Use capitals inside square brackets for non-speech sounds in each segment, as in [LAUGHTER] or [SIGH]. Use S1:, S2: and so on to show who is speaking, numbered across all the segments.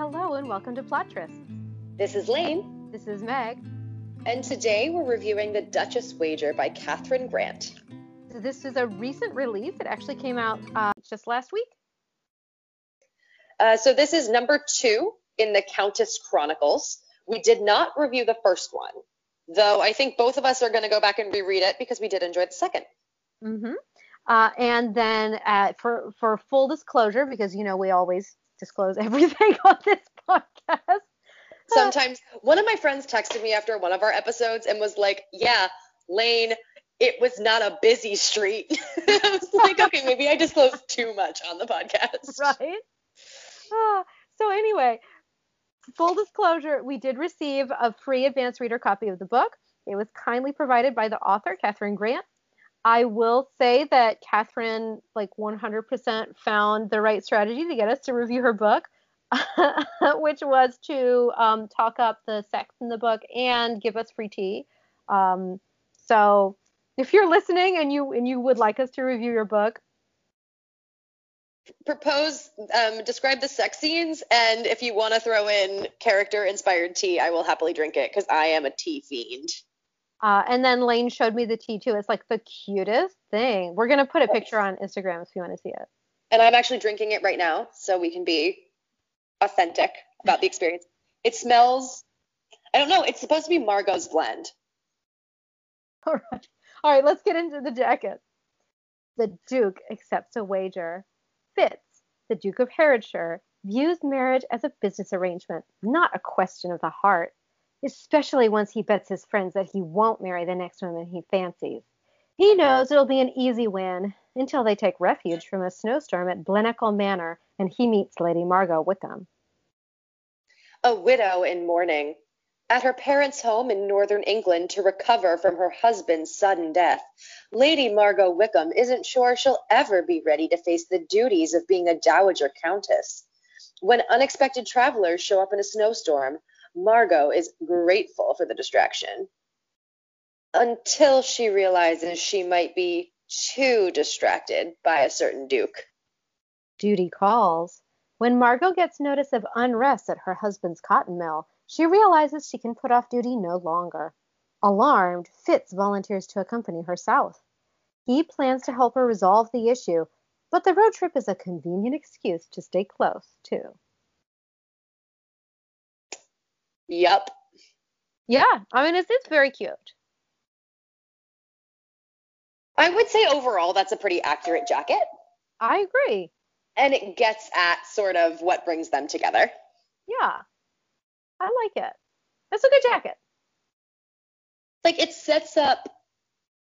S1: Hello and welcome to Plot Tryst.
S2: This is Lane,
S1: This is Meg.
S2: and today we're reviewing The Duchess Wager by Catherine Grant.
S1: So this is a recent release. It actually came out uh, just last week.
S2: Uh, so this is number two in the Countess Chronicles. We did not review the first one, though I think both of us are going to go back and reread it because we did enjoy the second.
S1: hmm Uh, and then uh, for for full disclosure, because you know we always disclose [LAUGHS] everything on this podcast.
S2: Sometimes one of my friends texted me after one of our episodes and was like, "Yeah, Lane, it was not a busy street." [LAUGHS] I was [LAUGHS] like, "Okay, maybe I disclosed too much on the podcast."
S1: right? Ah, so anyway, full disclosure, we did receive a free advanced reader copy of the book. It was kindly provided by the author, Catherine Grant. I will say that Catherine, like 100%, found the right strategy to get us to review her book, [LAUGHS] which was to um, talk up the sex in the book and give us free tea. Um, so if you're listening and you and you would like us to review your book,
S2: propose um, describe the sex scenes and if you want to throw in character inspired tea i will happily drink it because i am a tea fiend
S1: Uh, and then Lane showed me the tea too. It's like the cutest thing. We're gonna put a picture on Instagram if you want to see it.
S2: and i'm actually drinking it right now so we can be authentic about the experience it smells i don't know it's supposed to be margot's blend [LAUGHS]
S1: All right. All right, let's get into the jacket. The Duke accepts a wager. Fitz, the Duke of Herefordshire, views marriage as a business arrangement, not a question of the heart, especially once he bets his friends that he won't marry the next woman he fancies. He knows it'll be an easy win until they take refuge from a snowstorm at Blenheim Manor and he meets Lady Margot Wickham.
S2: a widow in mourning at her parents' home in northern England to recover from her husband's sudden death. Lady Margot Wickham isn't sure she'll ever be ready to face the duties of being a dowager countess. When unexpected travelers show up in a snowstorm, Margot is grateful for the distraction. Until she realizes she might be too distracted by a certain duke.
S1: Duty calls. When Margot gets notice of unrest at her husband's cotton mill, she realizes she can put off duty no longer. Alarmed, Fitz volunteers to accompany her south. He plans to help her resolve the issue, but the road trip is a convenient excuse to stay close, too.
S2: Yup.
S1: Yeah, I mean, it's, it's very cute.
S2: I would say overall that's a pretty accurate jacket.
S1: I agree.
S2: and it gets at sort of what brings them together.
S1: Yeah, I like it. It's a good jacket.
S2: Like it sets up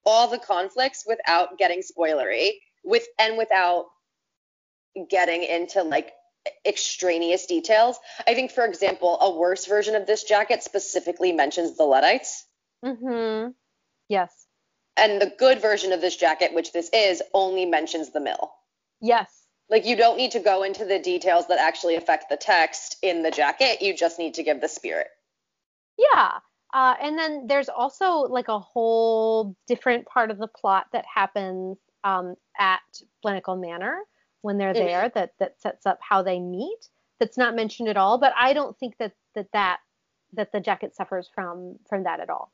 S2: all the conflicts without getting spoilery, with and without getting into like extraneous details. I think, for example, a worse version of this jacket specifically mentions the Luddites,
S1: Mm-hmm. Yes.
S2: and the good version of this jacket, which this is, only mentions the mill.
S1: Yes.
S2: Like you don't need to go into the details that actually affect the text in the jacket. You just need to give the spirit.
S1: Yeah. Uh, and then there's also like a whole different part of the plot that happens um, at Blenheim Manor when they're there that that sets up how they meet. That's not mentioned at all, but I don't think that that that that the jacket suffers from from that at all.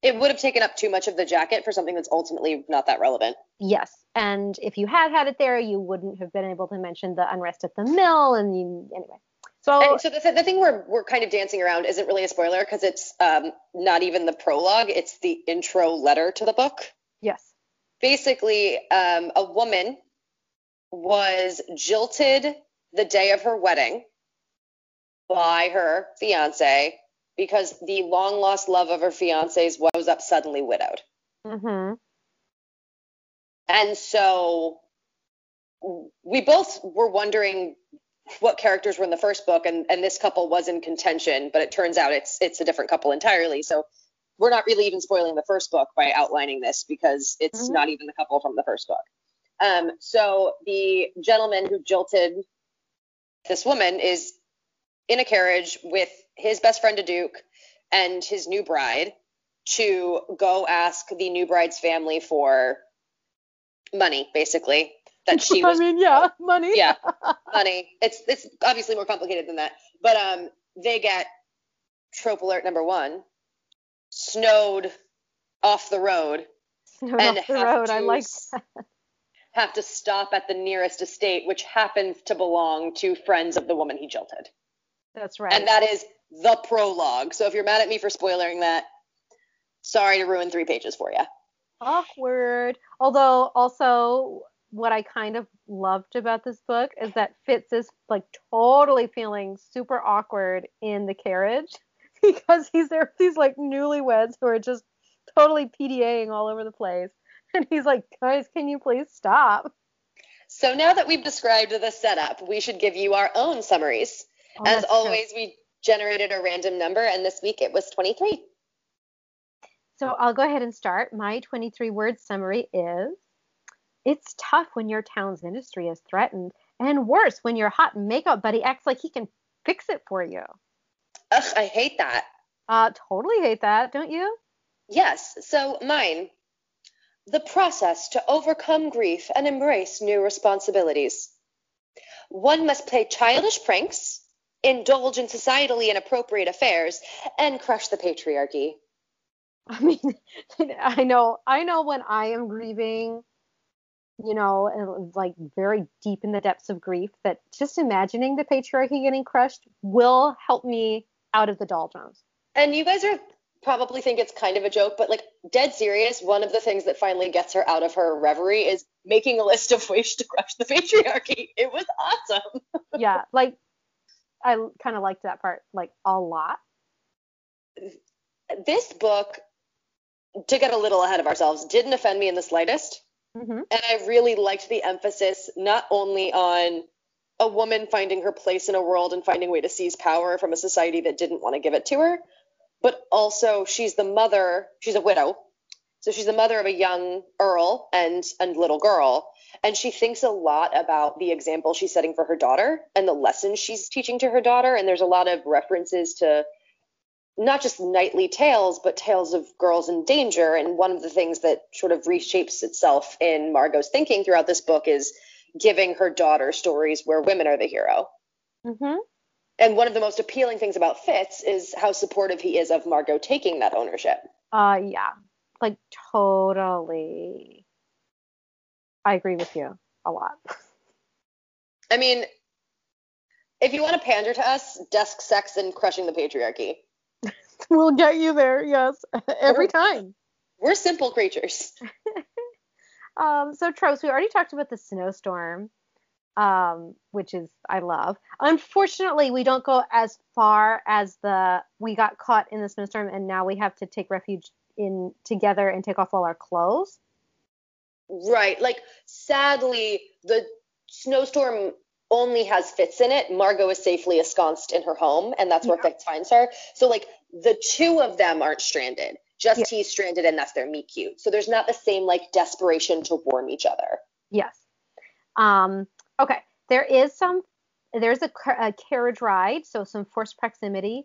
S2: It would have taken up too much of the jacket for something that's ultimately not that relevant.
S1: Yes, and if you had had it there, you wouldn't have been able to mention the unrest at the mill, and you anyway. So
S2: And so the, the thing we're, we're kind of dancing around isn't really a spoiler because it's um, not even the prologue, it's the intro letter to the book.
S1: yes,
S2: Basically, um, a woman was jilted the day of her wedding by her fiance because the long lost love of her fiance's was up suddenly widowed.
S1: Mm-hmm.
S2: And so we both were wondering what characters were in the first book and, and this couple was in contention, but it turns out it's it's a different couple entirely. So we're not really even spoiling the first book by outlining this because it's
S1: Mhm.
S2: not even the couple from the first book. Um, so the gentleman who jilted this woman is in a carriage with his best friend, a Duke, and his new bride to go ask the new bride's family for money, basically, that she [LAUGHS] was.
S1: I mean, yeah, money.
S2: Yeah, [LAUGHS] money. It's it's obviously more complicated than that. But um, they get trope alert number one, snowed off the road.
S1: Snowed and off the road. I like that.
S2: Have to stop at the nearest estate, which happens to belong to friends of the woman he jilted.
S1: That's right.
S2: And that is the prologue. So if you're mad at me for spoiling that, sorry to ruin three pages for you.
S1: Awkward. Although also what I kind of loved about this book is that Fitz is like totally feeling super awkward in the carriage [LAUGHS] because he's there with these like newlyweds who are just totally PDAing all over the place. [LAUGHS] And he's like, guys, can you please stop?
S2: So now that we've described the setup, we should give you our own summaries. Oh, As always, true. we generated a random number, and this week it was 23.
S1: So I'll go ahead and start. My 23 word summary is It's tough when your town's industry is threatened, and worse when your hot makeup buddy acts like he can fix it for you.
S2: Ugh, I hate that.
S1: Uh, totally hate that, don't you?
S2: Yes. So mine. The process to overcome grief and embrace new responsibilities. One must play childish pranks, indulge in societally inappropriate affairs, and crush the patriarchy. [LAUGHS]
S1: I mean, I know, I know when I am grieving, you know, like very deep in the depths of grief, that just imagining the patriarchy getting crushed will help me out of the doldrums.
S2: And you guys are probably think it's kind of a joke, but like dead serious, one of the things that finally gets her out of her reverie is making a list of ways to crush the patriarchy. It was awesome. [LAUGHS]
S1: yeah, like I kind of liked that part like a lot.
S2: This book to get a little ahead of ourselves, didn't offend me in the slightest. Mm-hmm. And I really liked the emphasis not only on a woman finding her place in a world and finding a way to seize power from a society that didn't want to give it to her, but also she's the mother, she's a widow. So she's the mother of a young earl and a little girl. And she thinks a lot about the example she's setting for her daughter and the lessons she's teaching to her daughter. And there's a lot of references to not just knightly tales, but tales of girls in danger. And one of the things that sort of reshapes itself in Margot's thinking throughout this book is giving her daughter stories where women are the hero. Mm-hmm. And one of the most appealing things about Fitz is how supportive he is of Margot taking that ownership.
S1: Uh, yeah, like totally. I agree with you a lot. [LAUGHS]
S2: I mean, if you want to pander to us, desk sex and crushing the patriarchy. [LAUGHS]
S1: we'll get you there, yes, [LAUGHS] every time.
S2: We're simple creatures.
S1: um, so tropes, we already talked about the snowstorm, um, which is I love. Unfortunately, we don't go as far as the we got caught in the snowstorm and now we have to take refuge in together and take off all our clothes.
S2: Right. Like sadly, the snowstorm only has Fitz in it. Margot is safely ensconced in her home, and that's where yeah. Fitz finds her. So like the two of them aren't stranded. Just yeah. he's stranded, and that's their meet cute. So there's not the same like desperation to warm each other.
S1: Yes. Um. Okay. There is some. There's a, a carriage ride, so some forced proximity.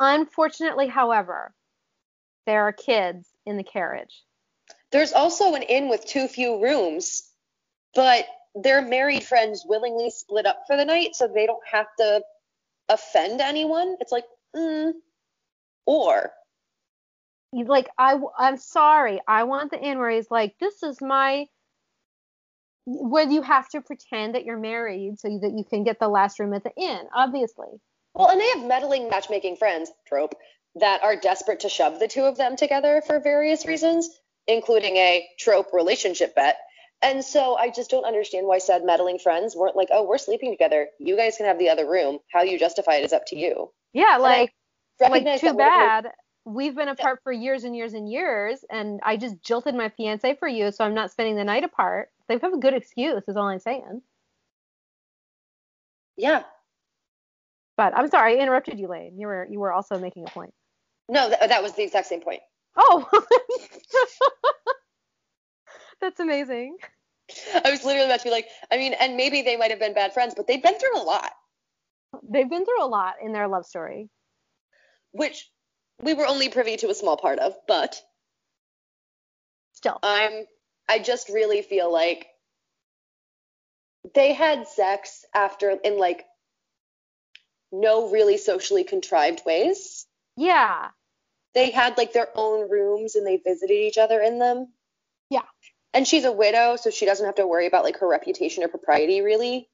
S1: Unfortunately, however, there are kids in the carriage.
S2: There's also an inn with too few rooms, but their married friends willingly split up for the night so they don't have to offend anyone. It's like, mm, or
S1: like I I'm sorry, I want the inn where he's like, this is my where you have to pretend that you're married so that you can get the last room at the inn, obviously.
S2: Well, and they have meddling matchmaking friends trope that are desperate to shove the two of them together for various reasons, including a trope relationship bet and so I just don't understand why said meddling friends weren't like, oh, we're sleeping together. You guys can have the other room. How you justify it is up to you.
S1: Yeah, like, like too bad. We've been apart for years and years and years, and I just jilted my fiance for you, so I'm not spending the night apart. They have a good excuse, is all I'm saying.
S2: Yeah.
S1: But I'm sorry, I interrupted you, Lane. You were you were also making a point.
S2: No, th- that was the exact same point.
S1: Oh. [LAUGHS] That's amazing.
S2: I was literally about to be like, I mean, and maybe they might have been bad friends, but they've been through a lot.
S1: They've been through a lot in their love story.
S2: Which we were only privy to a small part of, but
S1: still.
S2: I'm I just really feel like they had sex after in like no really socially contrived ways.
S1: Yeah.
S2: They had like their own rooms and they visited each other in them.
S1: Yeah.
S2: And she's a widow, so she doesn't have to worry about like her reputation or propriety really.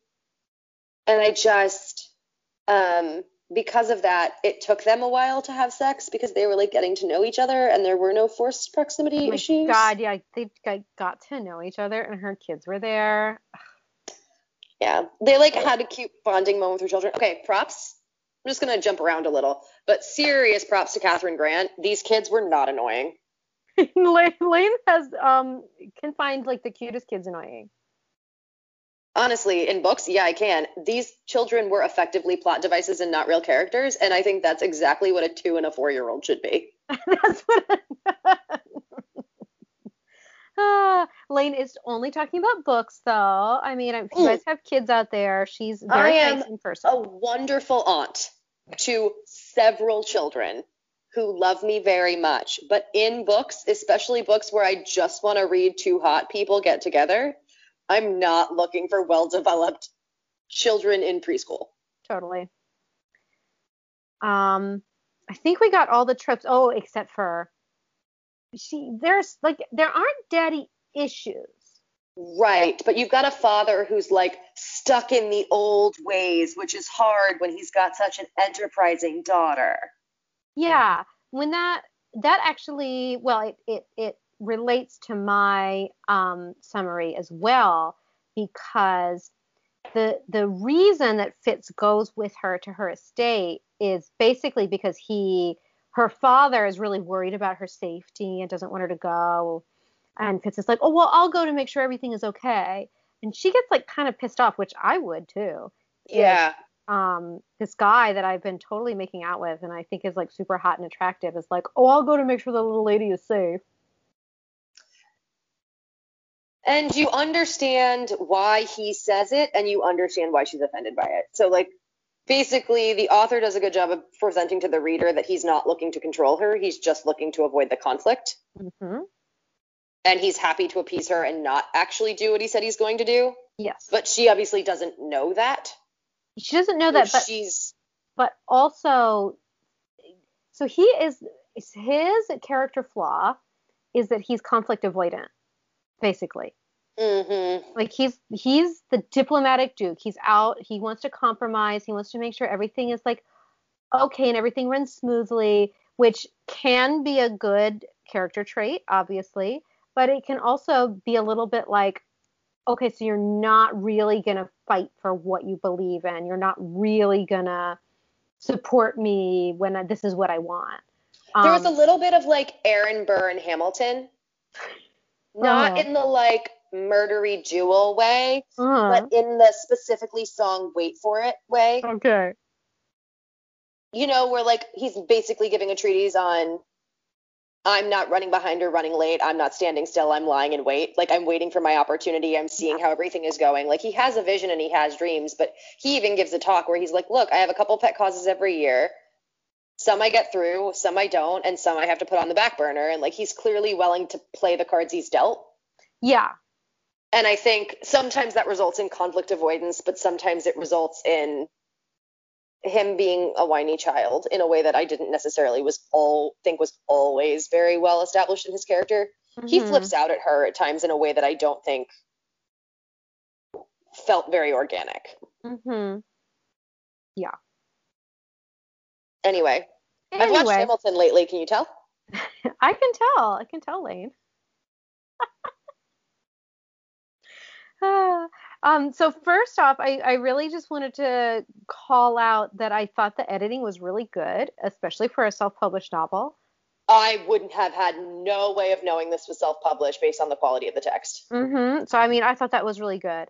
S2: And I just um because of that, it took them a while to have sex because they were like getting to know each other and there were no forced proximity
S1: Oh my
S2: issues.
S1: God, yeah, they got- got to know each other, and her kids were there. [SIGHS]
S2: Yeah, they like had a cute bonding moment with her children. Okay, props. I'm just gonna jump around a little, but serious props to Catherine Grant. These kids were not annoying. [LAUGHS]
S1: Lane, Lane has um can find like the cutest kids annoying.
S2: Honestly, in books, yeah, I can. These children were effectively plot devices and not real characters, and I think that's exactly what a two and a four year old should be. [LAUGHS]
S1: That's what. [LAUGHS] ah, Lane is only talking about books, though. I mean, if you
S2: Mm.
S1: guys have kids out there, she's very
S2: I
S1: nice in person.
S2: A wonderful aunt to several children who love me very much. But in books, especially books where I just want to read two hot people get together, I'm not looking for well developed children in preschool.
S1: Totally. Um, I think we got all the tropes. Oh, except for she. There's like there aren't daddy issues.
S2: Right. But you've got a father who's like stuck in the old ways, which is hard when he's got such an enterprising daughter.
S1: Yeah, when that that actually well it it, it relates to my um, summary as well because the the reason that Fitz goes with her to her estate is basically because he her father is really worried about her safety and doesn't want her to go and Fitz is like oh well I'll go to make sure everything is okay and she gets like kind of pissed off which I would too
S2: Yeah.
S1: um this guy that I've been totally making out with and I think is like super hot and attractive is like, "Oh, I'll go to make sure the little lady is safe."
S2: And you understand why he says it and you understand why she's offended by it. So, like, basically, the author does a good job of presenting to the reader that he's not looking to control her, he's just looking to avoid the conflict.
S1: mm-hmm.
S2: And he's happy to appease her and not actually do what he said he's going to do.
S1: Yes.
S2: But she obviously doesn't know that.
S1: she doesn't know that but
S2: she's
S1: but also so he is his character flaw is that he's conflict avoidant basically.
S2: mhm.
S1: Like he's he's the diplomatic duke. He's out, he wants to compromise, he wants to make sure everything is like okay and everything runs smoothly, which can be a good character trait, obviously, but it can also be a little bit like okay, so you're not really going to fight for what you believe in. You're not really going to support me when I, this is what I want.
S2: There was a
S1: Um,
S2: little bit of like Aaron Burr and Hamilton. Not
S1: Uh-huh.
S2: in the like murdery jewel way,
S1: uh-huh.
S2: but in the specifically song Wait for It way.
S1: okay.
S2: You know, where like he's basically giving a treatise on I'm not running behind or running late. I'm not standing still. I'm lying in wait. Like I'm waiting for my opportunity. I'm seeing how everything is going. Like he has a vision and he has dreams, but he even gives a talk where he's like, "Look, I have a couple pet causes every year. Some I get through, some I don't, and some I have to put on the back burner." And like he's clearly willing to play the cards he's dealt.
S1: Yeah.
S2: And I think sometimes that results in conflict avoidance, but sometimes it results in him being a whiny child in a way that I didn't necessarily was all think was always very well established in his character. He
S1: Mhm.
S2: flips out at her at times in a way that I don't think felt very organic.
S1: Mhm.
S2: Anyway, I've watched Hamilton lately, can you tell? [LAUGHS]
S1: I can tell. I can tell, Lane. [LAUGHS] Ah, um, so first off, I, I really just wanted to call out that I thought the editing was really good, especially for a self-published novel.
S2: I wouldn't have had no way of knowing this was self-published based on the quality of the text.
S1: Mm-hmm. So I mean, I thought that was really good.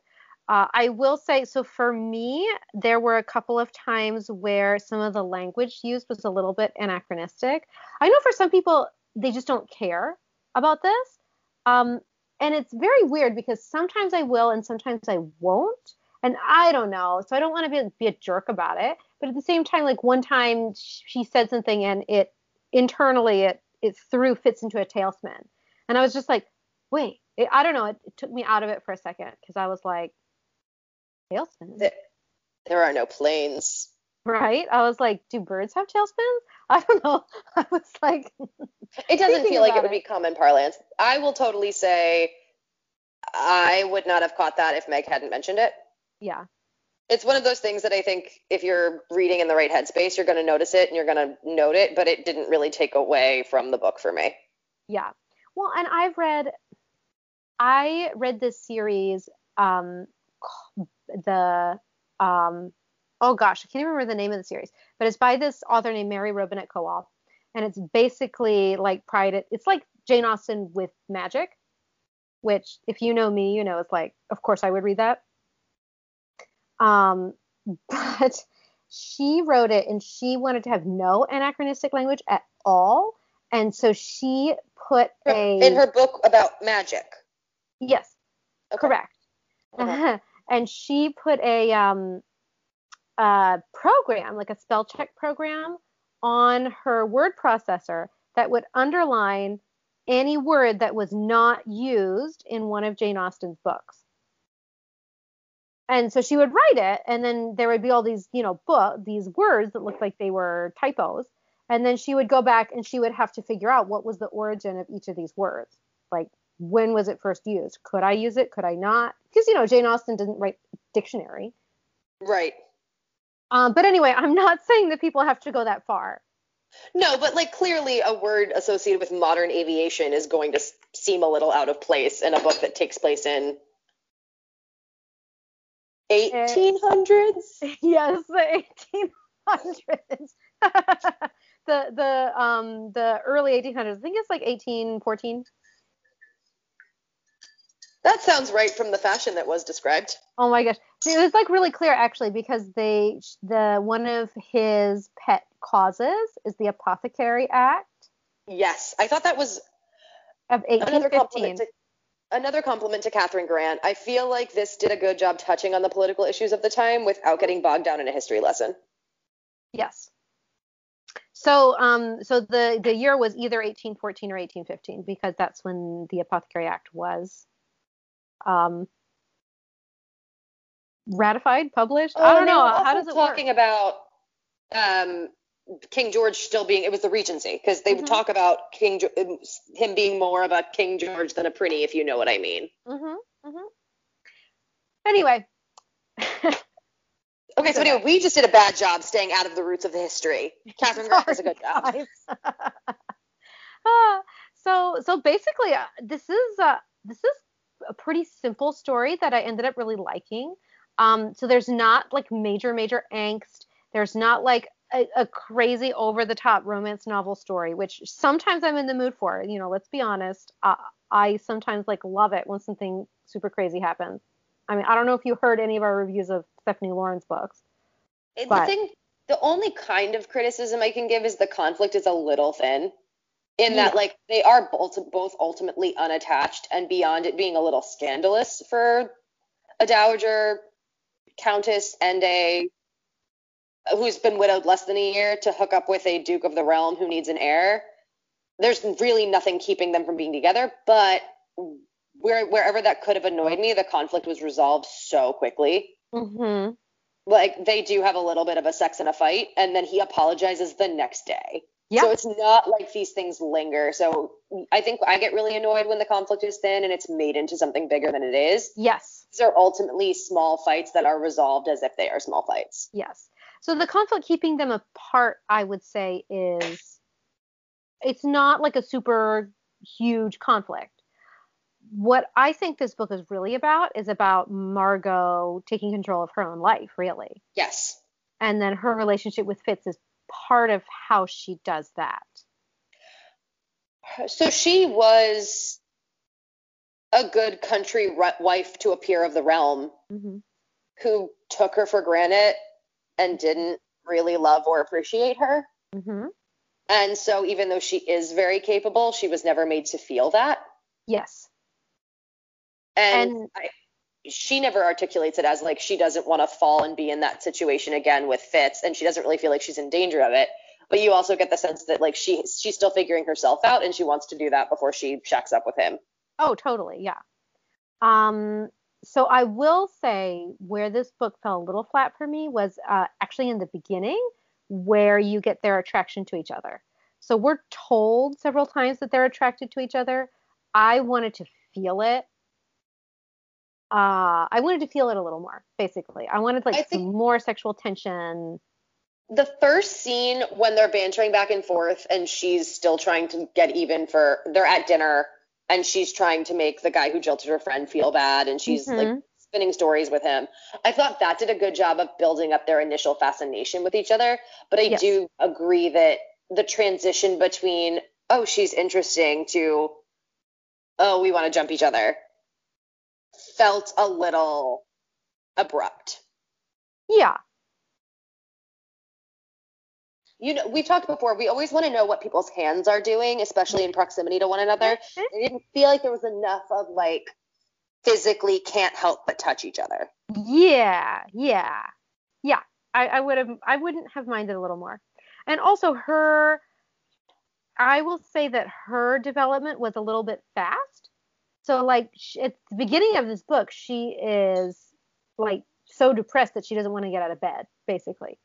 S1: Uh, I will say, so for me, there were a couple of times where some of the language used was a little bit anachronistic. I know for some people, they just don't care about this. Um, and it's very weird because sometimes I will and sometimes I won't. And I don't know. So I don't want to be, be a jerk about it. But at the same time, like one time she said something and it internally, it, it threw Fitz into a tailspin. And I was just like, wait, it, I don't know. It, it took me out of it for a second because I was like, tailspins.
S2: There, there are no planes.
S1: Right? I was like, do birds have tailspins? [LAUGHS] I don't know. [LAUGHS] I was like,
S2: It doesn't feel like it would be common parlance. I will totally say I would not have caught that if Meg hadn't mentioned it.
S1: yeah,
S2: It's one of those things that I think if you're reading in the right headspace, you're going to notice it and you're going to note it, but it didn't really take away from the book for me.
S1: yeah. Well, and I've read, I read this series, um, the, um, oh gosh, I can't even remember the name of the series, but it's by this author named Mary Robinette Kowal, and it's basically like Pride. It's like Jane Austen with magic, which if you know me, you know it's like, of course I would read that. Um, [LAUGHS] but she wrote it and she wanted to have no anachronistic language at all. And so she put a
S2: In her book about magic.
S1: yes,
S2: Okay.
S1: correct.
S2: Uh-huh. [LAUGHS]
S1: and she put a um a program, like a spell check program, on her word processor that would underline any word that was not used in one of Jane Austen's books. And so she would write it, and then there would be all these, you know, book these words that looked like they were typos. And then she would go back and she would have to figure out what was the origin of each of these words. Like, when was it first used? Could I use it? Could I not? Because, you know, Jane Austen didn't write dictionary.
S2: Right.
S1: Um, but anyway, I'm not [LAUGHS] saying that people have to go that far.
S2: No, but like clearly a word associated with modern aviation is going to seem a little out of place in a book that takes place in 1800s. [LAUGHS]
S1: yes, the 1800s. [LAUGHS] the the um the early 1800s. I think it's like 1814.
S2: That sounds right from the fashion that was described.
S1: Oh my gosh, it was like really clear actually because they the one of his pet causes is the Apothecary Act
S2: Yes, I thought that was
S1: of
S2: another
S1: 1815.
S2: compliment to another compliment to Catherine Grant. I feel like this did a good job touching on the political issues of the time without getting bogged down in a history lesson.
S1: Yes. So um so the the year was either 1814 or 1815 because that's when the Apothecary Act was um ratified, published. I
S2: Oh,
S1: don't know. How does it work?
S2: talking about um, King George still being it was the Regency because they would
S1: Mhm.
S2: talk about King um, him being more of a King George than a Prinny, if you know what I mean.
S1: Mhm. Mhm. Anyway. [LAUGHS]
S2: Okay, so anyway, we just did a bad job staying out of the roots of the history. [LAUGHS] Catherine Grant does a good job. [LAUGHS]
S1: Ah, so so basically uh, this is uh this is a pretty simple story that I ended up really liking. Um so there's not like major major angst. There's not like a, a crazy over the top romance novel story, which sometimes I'm in the mood for. You know, let's be honest. Uh, I sometimes like love it when something super crazy happens. I mean, I don't know if you heard any of our reviews of Stephanie Laurens' books.
S2: And
S1: But-
S2: the thing, the only kind of criticism I can give is the conflict is a little thin. In that, like, they are both, both ultimately unattached, and beyond it being a little scandalous for a dowager countess and a who's been widowed less than a year to hook up with a duke of the realm who needs an heir. There's really nothing keeping them from being together, but where wherever that could have annoyed me, the conflict was resolved so quickly
S1: Mm-hmm.
S2: like they do have a little bit of a sex and a fight and then he apologizes the next day
S1: Yeah.
S2: so it's not like these things linger so i think i get really annoyed when the conflict is thin and it's made into something bigger than it is
S1: Yes.
S2: these are ultimately small fights that are resolved as if they are small fights
S1: Yes. So the conflict keeping them apart, I would say, is it's not like a super huge conflict. What I think this book is really about is about Margot taking control of her own life, really.
S2: yes
S1: And then her relationship with Fitz is part of how she does that.
S2: so she was a good country ri- wife to a peer of the realm
S1: Mm-hmm.
S2: who took her for granted and didn't really love or appreciate her
S1: Mm-hmm.
S2: And so, even though she is very capable, she was never made to feel that.
S1: Yes.
S2: And,
S1: And-
S2: I, she never articulates it as like she doesn't want to fall and be in that situation again with Fitz, and she doesn't really feel like she's in danger of it. But you also get the sense that like she she's still figuring herself out, and she wants to do that before she shacks up with him.
S1: Oh, totally. Yeah. Um, so I will say where this book fell a little flat for me was uh, actually in the beginning, where you get their attraction to each other. So we're told several times that they're attracted to each other. I wanted to feel it. Uh, I wanted to feel it a little more, basically. I wanted like
S2: I
S1: some more sexual tension.
S2: The first scene when they're bantering back and forth and she's still trying to get even for they're at dinner and she's trying to make the guy who jilted her friend feel bad and she's like
S1: Mhm.
S2: spinning stories with him. I thought that did a good job of building up their initial fascination with each other, but I
S1: Yes.
S2: do agree that the transition between oh she's interesting to oh we want to jump each other felt a little abrupt.
S1: Yeah,
S2: You know, we've talked before, we always want to know what people's hands are doing, especially in proximity to one another.
S1: Mhm.
S2: I didn't feel like there was enough of like physically can't help but touch each other.
S1: Yeah, yeah, yeah. I, I would have, I wouldn't have minded a little more. And also her, I will say that her development was a little bit fast. So like sh- at the beginning of this book, she is like so depressed that she doesn't want to get out of bed, basically.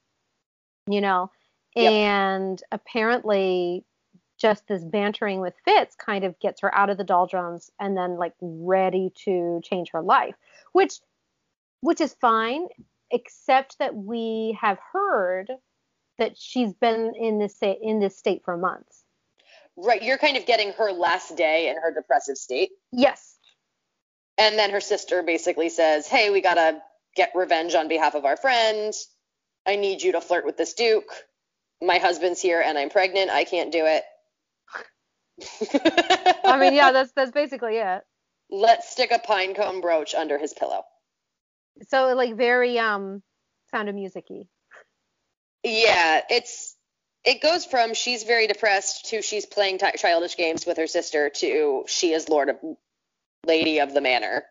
S1: You know,
S2: Yep.
S1: and apparently just this bantering with Fitz kind of gets her out of the doldrums and then like ready to change her life, which which is fine, except that we have heard that she's been in this in this state for months.
S2: Right, you're kind of getting her last day in her depressive state.
S1: Yes.
S2: And then her sister basically says, Hey, we gotta get revenge on behalf of our friend. I need you to flirt with this Duke. My husband's here and I'm pregnant. I can't do it.
S1: I mean, yeah, [LAUGHS] that's that's basically it.
S2: Let's stick a pine cone brooch under his pillow.
S1: So like very um sound of musicy.
S2: Yeah, it's it goes from she's very depressed to she's playing ti childish games with her sister to she is lord of lady of the manor.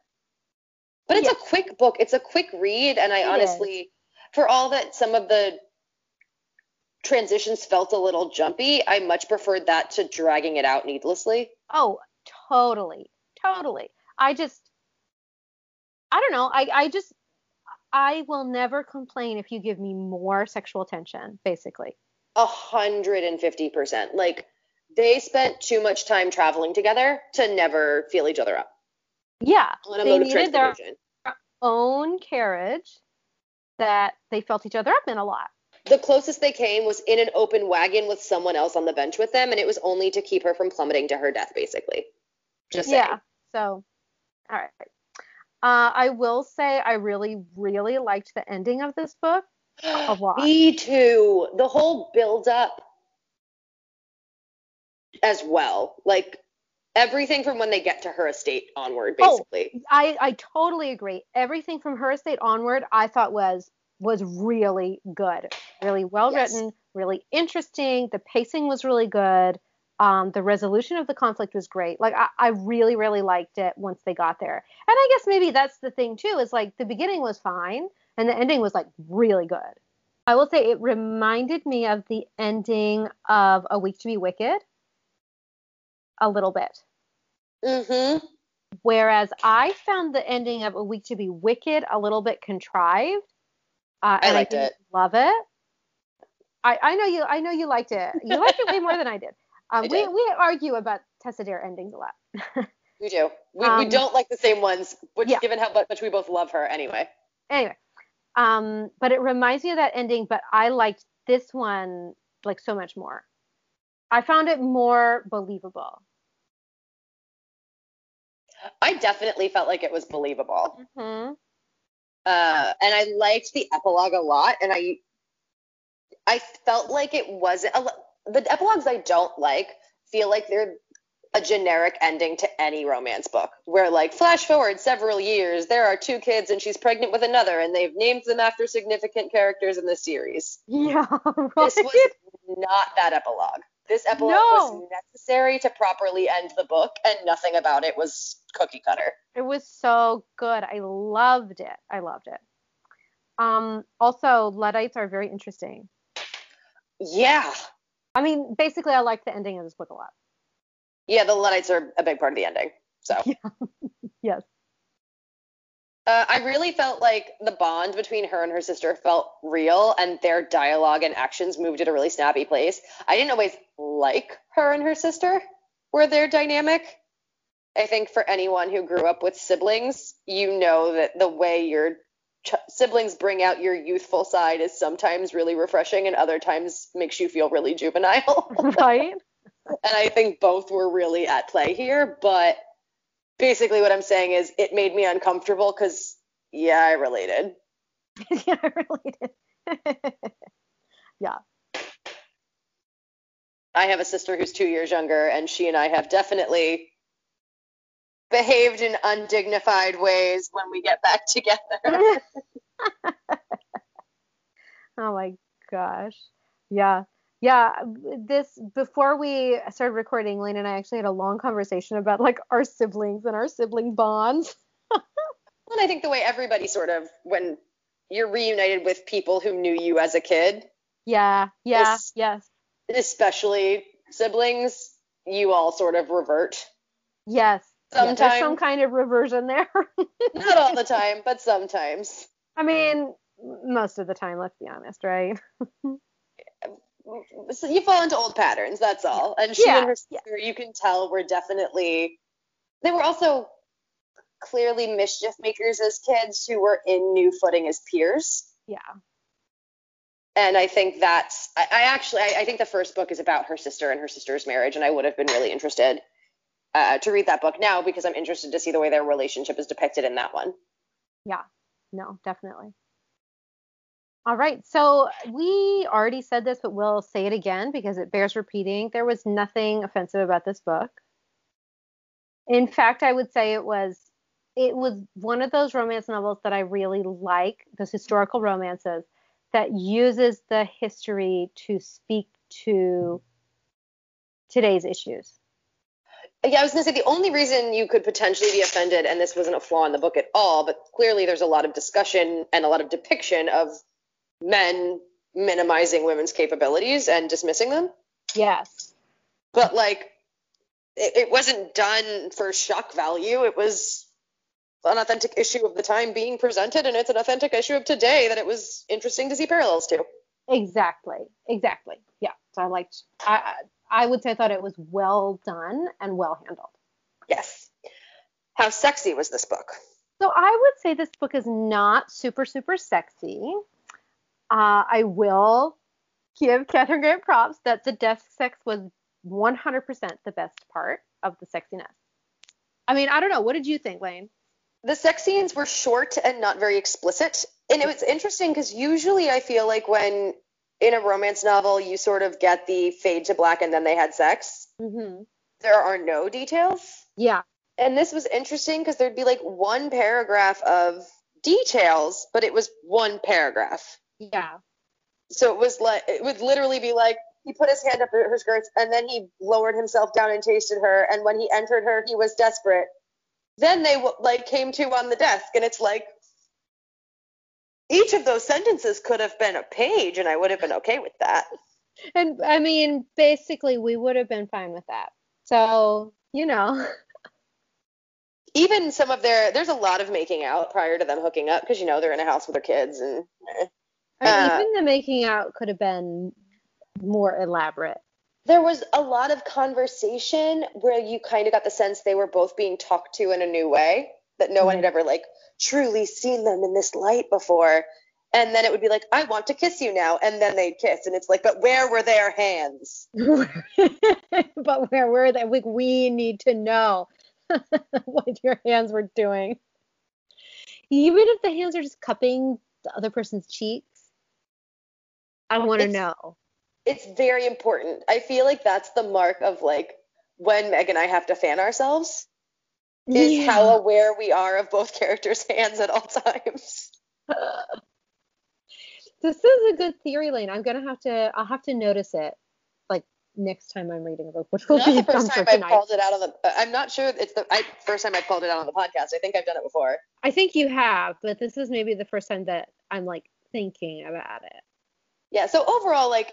S2: But it's
S1: Yeah.
S2: a quick book. It's a quick read, and I
S1: It
S2: honestly, for all that some of the transitions felt a little jumpy, I much preferred that to dragging it out needlessly.
S1: Oh, totally. Totally. I just I don't know. I I just I will never complain if you give me more sexual tension, basically.
S2: A hundred and fifty percent. Like they spent too much time traveling together to never feel each other up
S1: Yeah.
S2: on a
S1: They
S2: mode of
S1: needed their own carriage that they felt each other up in a lot.
S2: The closest they came was in an open wagon with someone else on the bench with them, and it was only to keep her from plummeting to her death, basically. Just saying.
S1: Yeah. So, all right. Uh, I will say I really, really liked the ending of this book. A [GASPS] lot.
S2: Me too. The whole build up as well. Like everything from when they get to her estate onward, basically.
S1: Oh.
S2: basically.
S1: I, I totally agree. Everything from her estate onward, I thought was was really good, really well
S2: Yes.
S1: written, really interesting. The pacing was really good. Um, the resolution of the conflict was great. Like I, I really, really liked it once they got there. And I guess maybe that's the thing too, is like the beginning was fine and the ending was like really good. I will say it reminded me of the ending of A Week to Be Wicked a little bit.
S2: Mm-hmm.
S1: Whereas I found the ending of A Week to Be Wicked a little bit contrived. Uh,
S2: I liked
S1: didn't
S2: it.
S1: Love it. I, I know you. I know you liked it. You liked it way more than I did. [LAUGHS] Um,
S2: I
S1: we
S2: did.
S1: we argue about Tessa Dare endings a lot. [LAUGHS]
S2: We do. We, we
S1: Um,
S2: don't like the same ones, which
S1: yeah.
S2: given how much we both love her anyway.
S1: anyway, um, but it reminds me of that ending. But I liked this one like so much more. I found it more believable.
S2: I definitely felt like it was believable.
S1: hmm
S2: uh, and I liked the epilogue a lot, and I I felt like it wasn't a, the epilogues I don't like feel like they're a generic ending to any romance book where like flash forward several years there are two kids and she's pregnant with another and they've named them after significant characters in the series
S1: Yeah, right. [LAUGHS]
S2: this was not that epilogue this epilogue was necessary to properly end the book and nothing about it was cookie cutter
S1: It was so good. I loved it. I loved it. Um, also, Luddites are very interesting.
S2: yeah
S1: I mean, basically, I like the ending of this book a lot.
S2: Yeah the luddites are a big part of the ending so [LAUGHS]
S1: Yes.
S2: Uh, I really felt like the bond between her and her sister felt real, and their dialogue and actions moved at a really snappy place. I didn't always like her and her sister, were their dynamic. I think for anyone who grew up with siblings, you know that the way your ch- siblings bring out your youthful side is sometimes really refreshing and other times makes you feel really juvenile. [LAUGHS]
S1: right?
S2: And I think both were really at play here, but basically what I'm saying is it made me uncomfortable because yeah, I related. [LAUGHS]
S1: yeah, I related. [LAUGHS] yeah.
S2: I have a sister who's two years younger, and she and I have definitely behaved in undignified ways when we get back [LAUGHS] together.
S1: oh my gosh. Yeah. Yeah, this before we started recording, Lane and I actually had a long conversation about like our siblings and our sibling bonds. [LAUGHS]
S2: and I think the way everybody sort of when you're reunited with people who knew you as a kid.
S1: Yeah, yeah, yes.
S2: Especially siblings, you all sort of revert.
S1: Yes. Sometimes yeah, there's some kind of reversion there. [LAUGHS]
S2: Not all the time, but sometimes.
S1: I mean, most of the time, let's be honest, right? [LAUGHS]
S2: so you fall into old patterns. That's all. And she yeah. and her sister, you can tell, were definitely. They were also clearly mischief makers as kids who were in new footing as peers.
S1: Yeah.
S2: And I think that's. I, I actually. I, I, think the first book is about her sister and her sister's marriage, and I would have been really interested uh, to read that book now because I'm interested to see the way their relationship is depicted in that one.
S1: Yeah. No, definitely. All right. So we already said this, but we'll say it again because it bears repeating. There was nothing offensive about this book. In fact, I would say it was it was one of those romance novels that I really like, those historical romances that uses the history to speak to today's issues.
S2: Yeah, I was going to say the only reason you could potentially be offended, and this wasn't a flaw in the book at all, but clearly there's a lot of discussion and a lot of depiction of men minimizing women's capabilities and dismissing them.
S1: Yes.
S2: But like it, it wasn't done for shock value. It was an authentic issue of the time being presented and it's an authentic issue of today that it was interesting to see parallels to.
S1: Exactly. Exactly. Yeah. So I liked I I would say I thought it was well done and well handled.
S2: Yes. How sexy was this book?
S1: So I would say this book is not super super sexy. Uh, I will give Catherine Grant props that the desk sex was 100% the best part of the sexiness. I mean, I don't know. What did you think, Lane?
S2: The sex scenes were short and not very explicit. And it was interesting because usually I feel like when in a romance novel you sort of get the fade to black and then they had sex,
S1: mm-hmm.
S2: there are no details.
S1: Yeah.
S2: And this was interesting because there'd be like one paragraph of details, but it was one paragraph.
S1: Yeah.
S2: So it was like it would literally be like he put his hand up her skirts and then he lowered himself down and tasted her and when he entered her he was desperate. Then they like came to on the desk and it's like each of those sentences could have been a page and I would have been okay with that.
S1: And I mean basically we would have been fine with that. So, you know, [LAUGHS]
S2: even some of their there's a lot of making out prior to them hooking up because you know they're in a house with their kids and eh.
S1: Uh, even the making out could have been more elaborate.
S2: There was a lot of conversation where you kind of got the sense they were both being talked to in a new way that no mm-hmm. one had ever like truly seen them in this light before. And then it would be like, I want to kiss you now. And then they'd kiss. And it's like, but where were their hands? [LAUGHS]
S1: but where were they? We, we need to know [LAUGHS] what your hands were doing. Even if the hands are just cupping the other person's cheeks, I want to know.
S2: It's very important. I feel like that's the mark of like when Meg and I have to fan ourselves is yeah. how aware we are of both [LAUGHS] characters' hands at all times. [LAUGHS]
S1: this is a good theory, Lane. I'm gonna have to. I'll have to notice it, like next time I'm reading a book, which will not be
S2: the first time I've called it out on the. Uh, I'm not sure it's the I, first time I've called it out on the podcast. I think I've done it before.
S1: I think you have, but this is maybe the first time that I'm like thinking about it
S2: yeah so overall like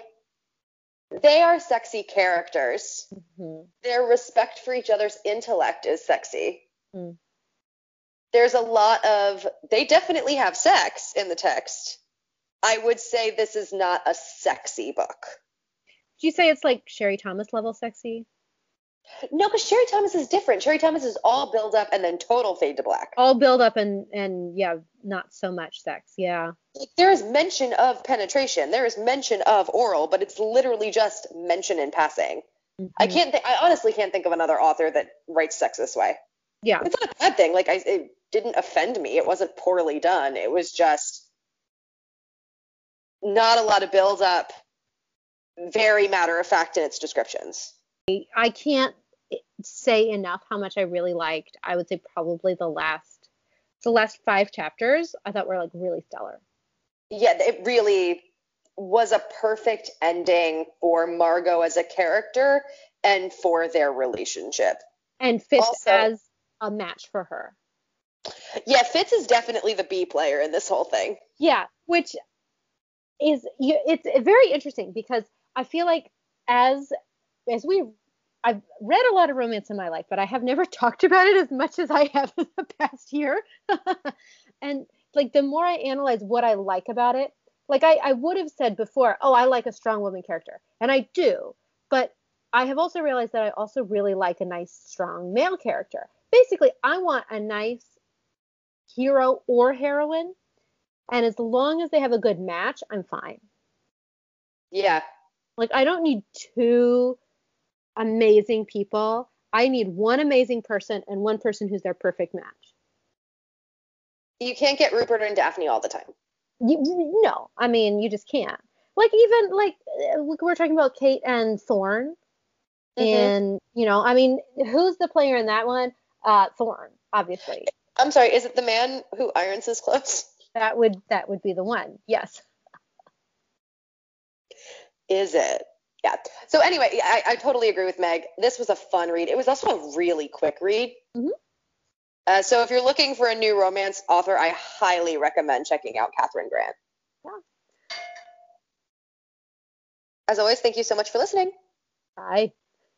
S2: they are sexy characters
S1: mm-hmm.
S2: their respect for each other's intellect is sexy
S1: mm.
S2: there's a lot of they definitely have sex in the text. I would say this is not a sexy book.
S1: Do you say it's like Sherry Thomas level sexy?
S2: No, because Sherry Thomas is different. Sherry Thomas is all build up and then total fade to black.
S1: All build up and and yeah, not so much sex. Yeah.
S2: Like there is mention of penetration. There is mention of oral, but it's literally just mention in passing. Mm-hmm. I can't. Th- I honestly can't think of another author that writes sex this way.
S1: Yeah.
S2: It's not a bad thing. Like I, it didn't offend me. It wasn't poorly done. It was just not a lot of build up. Very matter of fact in its descriptions.
S1: I can't say enough how much I really liked. I would say probably the last the last five chapters I thought were like really stellar.
S2: Yeah, it really was a perfect ending for Margot as a character and for their relationship.
S1: And Fitz also, as a match for her.
S2: Yeah, Fitz is definitely the B player in this whole thing.
S1: Yeah, which is it's very interesting because I feel like as as we I've read a lot of romance in my life, but I have never [LAUGHS] talked about it as much as I have [LAUGHS] in the past year. [LAUGHS] and like the more I analyze what I like about it, like I, I would have said before, oh, I like a strong woman character. And I do. But I have also realized that I also really like a nice, strong male character. Basically, I want a nice hero or heroine. And as long as they have a good match, I'm fine.
S2: Yeah.
S1: Like I don't need two amazing people. I need one amazing person and one person who's their perfect match.
S2: You can't get Rupert and Daphne all the time.
S1: You, no, I mean you just can't. Like even like uh, we're talking about Kate and Thorne, mm-hmm. and you know, I mean, who's the player in that one? Uh, Thorne, obviously.
S2: I'm sorry, is it the man who irons his clothes?
S1: That would that would be the one. Yes.
S2: Is it? Yeah. So anyway, I, I totally agree with Meg. This was a fun read. It was also a really quick read.
S1: Mm-hmm.
S2: Uh, so if you're looking for a new romance author, I highly recommend checking out Catherine Grant.
S1: Yeah.
S2: As always, thank you so much for listening.
S1: Bye.